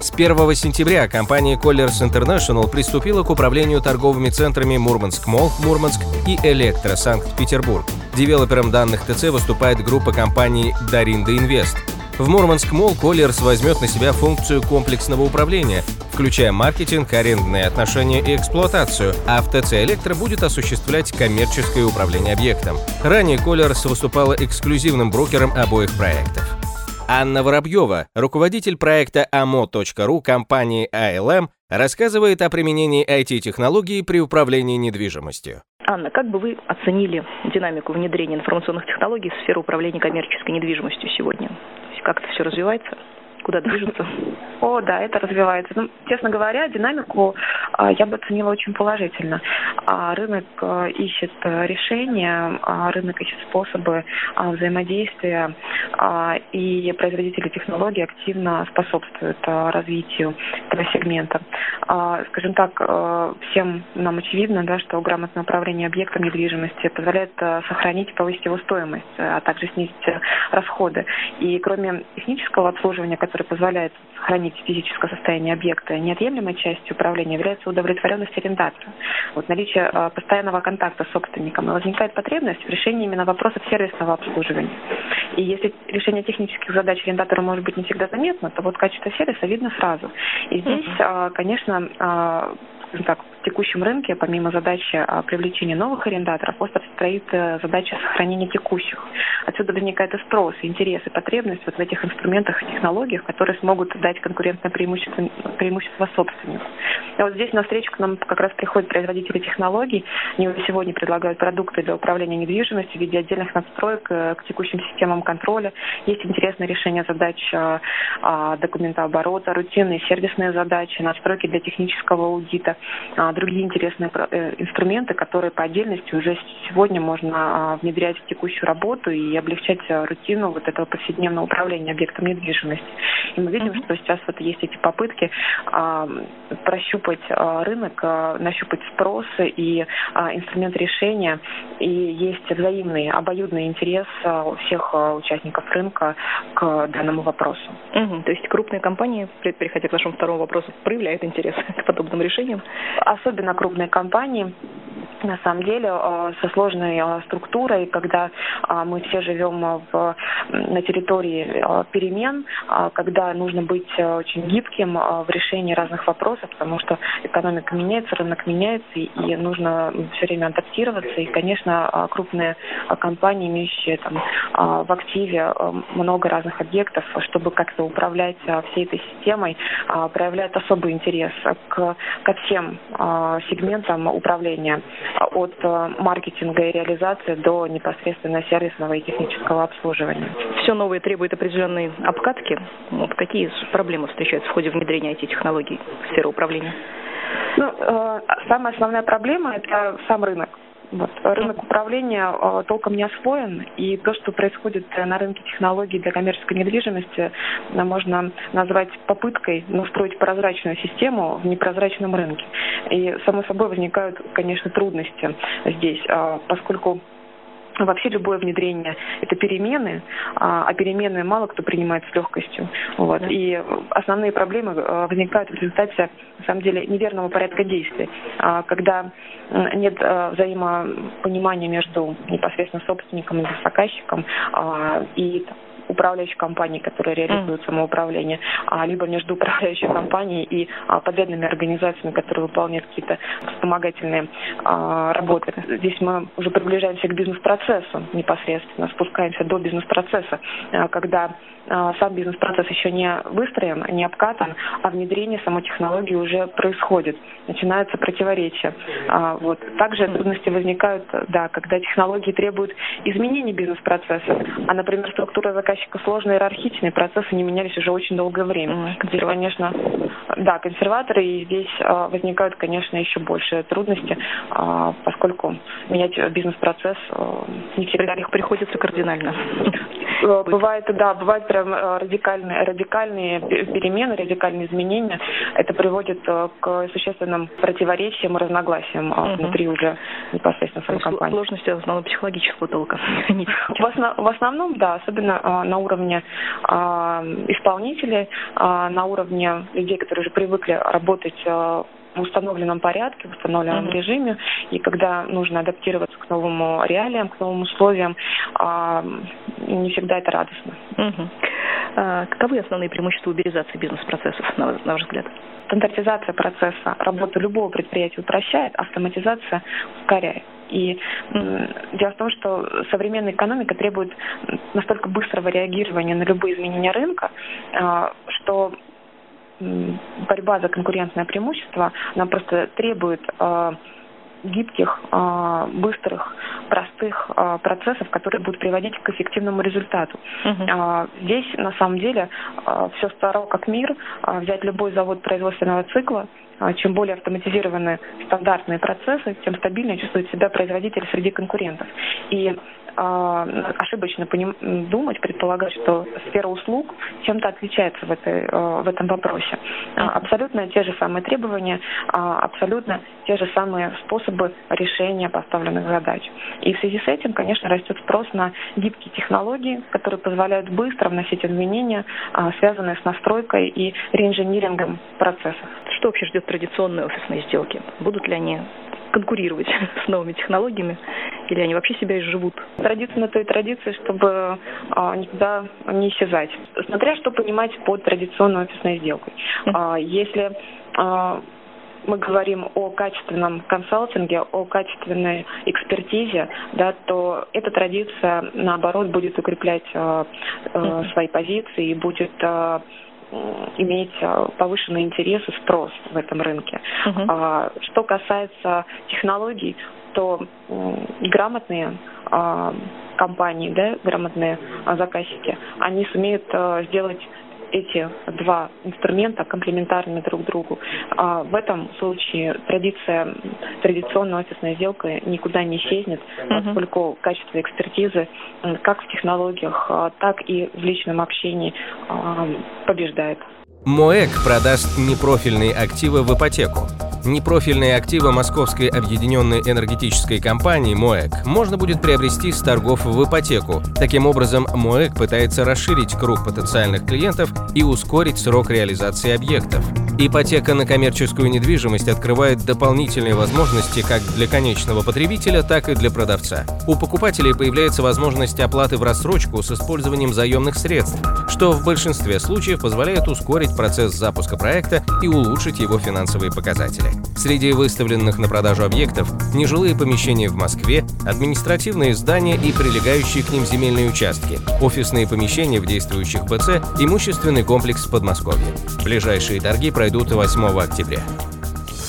С 1 сентября компания Colliers International приступила к управлению торговыми центрами Мурманск Молл, Мурманск и Электро, Санкт-Петербург. Девелопером данных ТЦ выступает группа компаний Даринда Инвест. В Мурманск Молл Colliers возьмет на себя функцию комплексного управления, включая маркетинг, арендные отношения и эксплуатацию, а в ТЦ Электро будет осуществлять коммерческое управление объектом. Ранее Colliers выступала эксклюзивным брокером обоих проектов. Анна Воробьева, руководитель проекта amo.ru компании ILM, рассказывает о применении IT-технологий при управлении недвижимостью. Анна, как бы вы оценили динамику внедрения информационных технологий в сферу управления коммерческой недвижимостью сегодня? Как это все развивается? Куда движется? О, да, это развивается. Ну, честно говоря, динамику а, я бы оценила очень положительно. А, рынок а, ищет решения, а, рынок ищет способы взаимодействия, и производители технологий активно способствуют а, развитию этого сегмента. Скажем так, всем нам очевидно, да, что грамотное управление объектом недвижимости позволяет сохранить и повысить его стоимость, а также снизить расходы. И кроме технического обслуживания, который позволяет сохранить физическое состояние объекта, неотъемлемой частью управления является удовлетворенность арендатора. Вот наличие э, постоянного контакта с собственником и возникает потребность в решении именно вопросов сервисного обслуживания. И если решение технических задач арендатора может быть не всегда заметно, то вот качество сервиса видно сразу. И здесь, э, конечно, э, скажем так, в текущем рынке, помимо задачи а, привлечения новых арендаторов, остро стоит э, задача сохранения текущих. Отсюда возникает и спрос, и интерес, и потребность вот в этих инструментах и технологиях, которые смогут дать конкурентное преимущество, преимущество собственнику. И вот здесь на встречу к нам как раз приходят производители технологий. Они сегодня предлагают продукты для управления недвижимостью в виде отдельных надстроек э, к текущим системам контроля. Есть интересные решения задач э, а, документооборота, рутинные сервисные задачи, настройки для технического аудита. А, другие интересные э, инструменты, которые по отдельности уже сегодня можно а, внедрять в текущую работу и облегчать а, рутину вот этого повседневного управления объектом недвижимости. И мы видим, что сейчас вот есть эти попытки прощупать рынок, нащупать спросы и инструмент решения, и есть взаимный, обоюдный интерес у всех участников рынка к данному вопросу. Угу. То есть крупные компании, переходя к нашему второму вопросу, проявляют интерес к подобным решениям? особенно крупные компании, на самом деле э, со сложной э, структурой, когда э, мы все живем в, на территории перемен, когда нужно быть очень гибким в решении разных вопросов, потому что экономика меняется, рынок меняется, и нужно все время адаптироваться. И, конечно, крупные компании, имеющие там, в активе много разных объектов, чтобы как-то управлять всей этой системой, проявляют особый интерес к, ко всем сегментам управления от э, маркетинга и реализации до непосредственно сервисного и технического обслуживания. Все новое требует определенной обкатки. Вот какие проблемы встречаются в ходе внедрения IT-технологий в сферу управления? Ну, э, самая основная проблема – это сам рынок. Вот. Рынок управления э, толком не освоен, и то, что происходит на рынке технологий для коммерческой недвижимости, э, можно назвать попыткой настроить прозрачную систему в непрозрачном рынке. И, само собой, возникают, конечно, трудности здесь, э, поскольку Вообще любое внедрение – это перемены, а, а перемены мало кто принимает с легкостью. Вот. Да. И основные проблемы э, возникают в результате, на самом деле, неверного порядка действий. А, когда нет э, взаимопонимания между непосредственно собственником и заказчиком а, и управляющей компании, которая реализует самоуправление, а, либо между управляющей компанией и а, подрядными организациями, которые выполняют какие-то вспомогательные а, работы. Здесь мы уже приближаемся к бизнес-процессу непосредственно, спускаемся до бизнес-процесса, когда сам бизнес-процесс еще не выстроен, не обкатан, а внедрение самой технологии уже происходит. Начинаются противоречия. Вот. Также трудности возникают, да, когда технологии требуют изменения бизнес-процесса, а, например, структура заказчика заказчика сложные иерархичные процессы не менялись уже очень долгое время. Здесь, конечно, да, консерваторы, и здесь а, возникают, конечно, еще большие трудности, а, поскольку менять бизнес-процесс а, не всегда их приходится кардинально. Э, бывает, да, бывают прям э, радикальные, радикальные перемены, радикальные изменения. Это приводит э, к существенным противоречиям и разногласиям угу. внутри уже непосредственно самой компании. Сложности в основном психологического толка. В, основ, в основном, да, особенно на уровне исполнителей, на уровне людей, которые уже привыкли работать в установленном порядке, в установленном uh-huh. режиме, и когда нужно адаптироваться к новым реалиям, к новым условиям, а, не всегда это радостно. А, каковы основные преимущества уберизации бизнес-процессов, на, на ваш взгляд? Стандартизация процесса работы любого предприятия упрощает, автоматизация ускоряет. И дело в том, что современная экономика требует настолько быстрого реагирования на любые изменения рынка, а, что борьба за конкурентное преимущество, она просто требует э, гибких, э, быстрых, простых э, процессов, которые будут приводить к эффективному результату. Uh-huh. Здесь на самом деле все старо как мир. Взять любой завод производственного цикла, чем более автоматизированы стандартные процессы, тем стабильнее чувствует себя производитель среди конкурентов. И а, ошибочно поним, думать, предполагать, что сфера услуг чем-то отличается в, этой, а, в этом вопросе. А, абсолютно те же самые требования, абсолютно те же самые способы решения поставленных задач. И в связи с этим, конечно, растет спрос на гибкие технологии, которые позволяют быстро вносить изменения, связанные с настройкой и реинжинирингом процессов. Что вообще ждет традиционные офисные сделки? Будут ли они конкурировать с новыми технологиями, или они вообще себя изживут? Традиция на то и традиция, чтобы а, никуда не исчезать. Смотря что понимать под традиционной офисной сделкой. А, если а, мы говорим о качественном консалтинге, о качественной экспертизе, да, то эта традиция, наоборот, будет укреплять э, э, свои позиции и будет э, иметь а, повышенный интерес и спрос в этом рынке. Uh-huh. Что касается технологий, то грамотные а, компании, да, грамотные заказчики, они сумеют сделать эти два инструмента комплементарны друг другу. А в этом случае традиция, традиционная офисная сделка никуда не исчезнет, поскольку качество экспертизы как в технологиях, а, так и в личном общении а, побеждает. МОЭК продаст непрофильные активы в ипотеку. Непрофильные активы Московской объединенной энергетической компании МОЭК можно будет приобрести с торгов в ипотеку. Таким образом, МОЭК пытается расширить круг потенциальных клиентов и ускорить срок реализации объектов. Ипотека на коммерческую недвижимость открывает дополнительные возможности как для конечного потребителя, так и для продавца. У покупателей появляется возможность оплаты в рассрочку с использованием заемных средств, что в большинстве случаев позволяет ускорить процесс запуска проекта и улучшить его финансовые показатели. Среди выставленных на продажу объектов – нежилые помещения в Москве, административные здания и прилегающие к ним земельные участки, офисные помещения в действующих БЦ, имущественный комплекс в Подмосковье. Ближайшие торги пройдут 8 октября.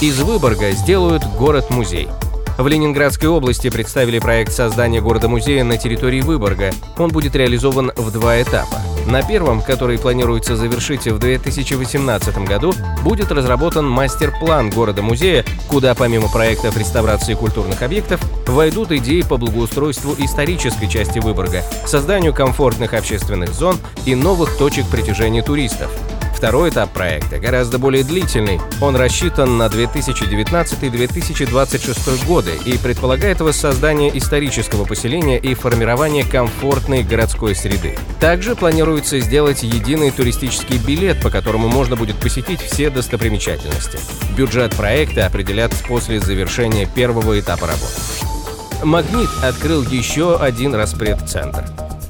Из Выборга сделают город-музей – в Ленинградской области представили проект создания города-музея на территории Выборга. Он будет реализован в два этапа. На первом, который планируется завершить в 2018 году, будет разработан мастер-план города-музея, куда помимо проектов реставрации культурных объектов войдут идеи по благоустройству исторической части Выборга, созданию комфортных общественных зон и новых точек притяжения туристов. Второй этап проекта гораздо более длительный. Он рассчитан на 2019-2026 годы и предполагает воссоздание исторического поселения и формирование комфортной городской среды. Также планируется сделать единый туристический билет, по которому можно будет посетить все достопримечательности. Бюджет проекта определят после завершения первого этапа работы. «Магнит» открыл еще один распредцентр.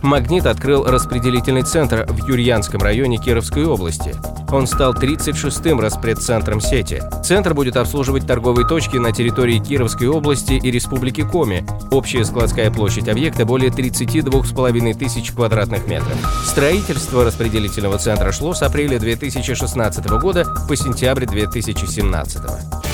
«Магнит» открыл распределительный центр в Юрьянском районе Кировской области. Он стал 36-м распредцентром сети. Центр будет обслуживать торговые точки на территории Кировской области и Республики Коми. Общая складская площадь объекта более 32,5 тысяч квадратных метров. Строительство распределительного центра шло с апреля 2016 года по сентябрь 2017.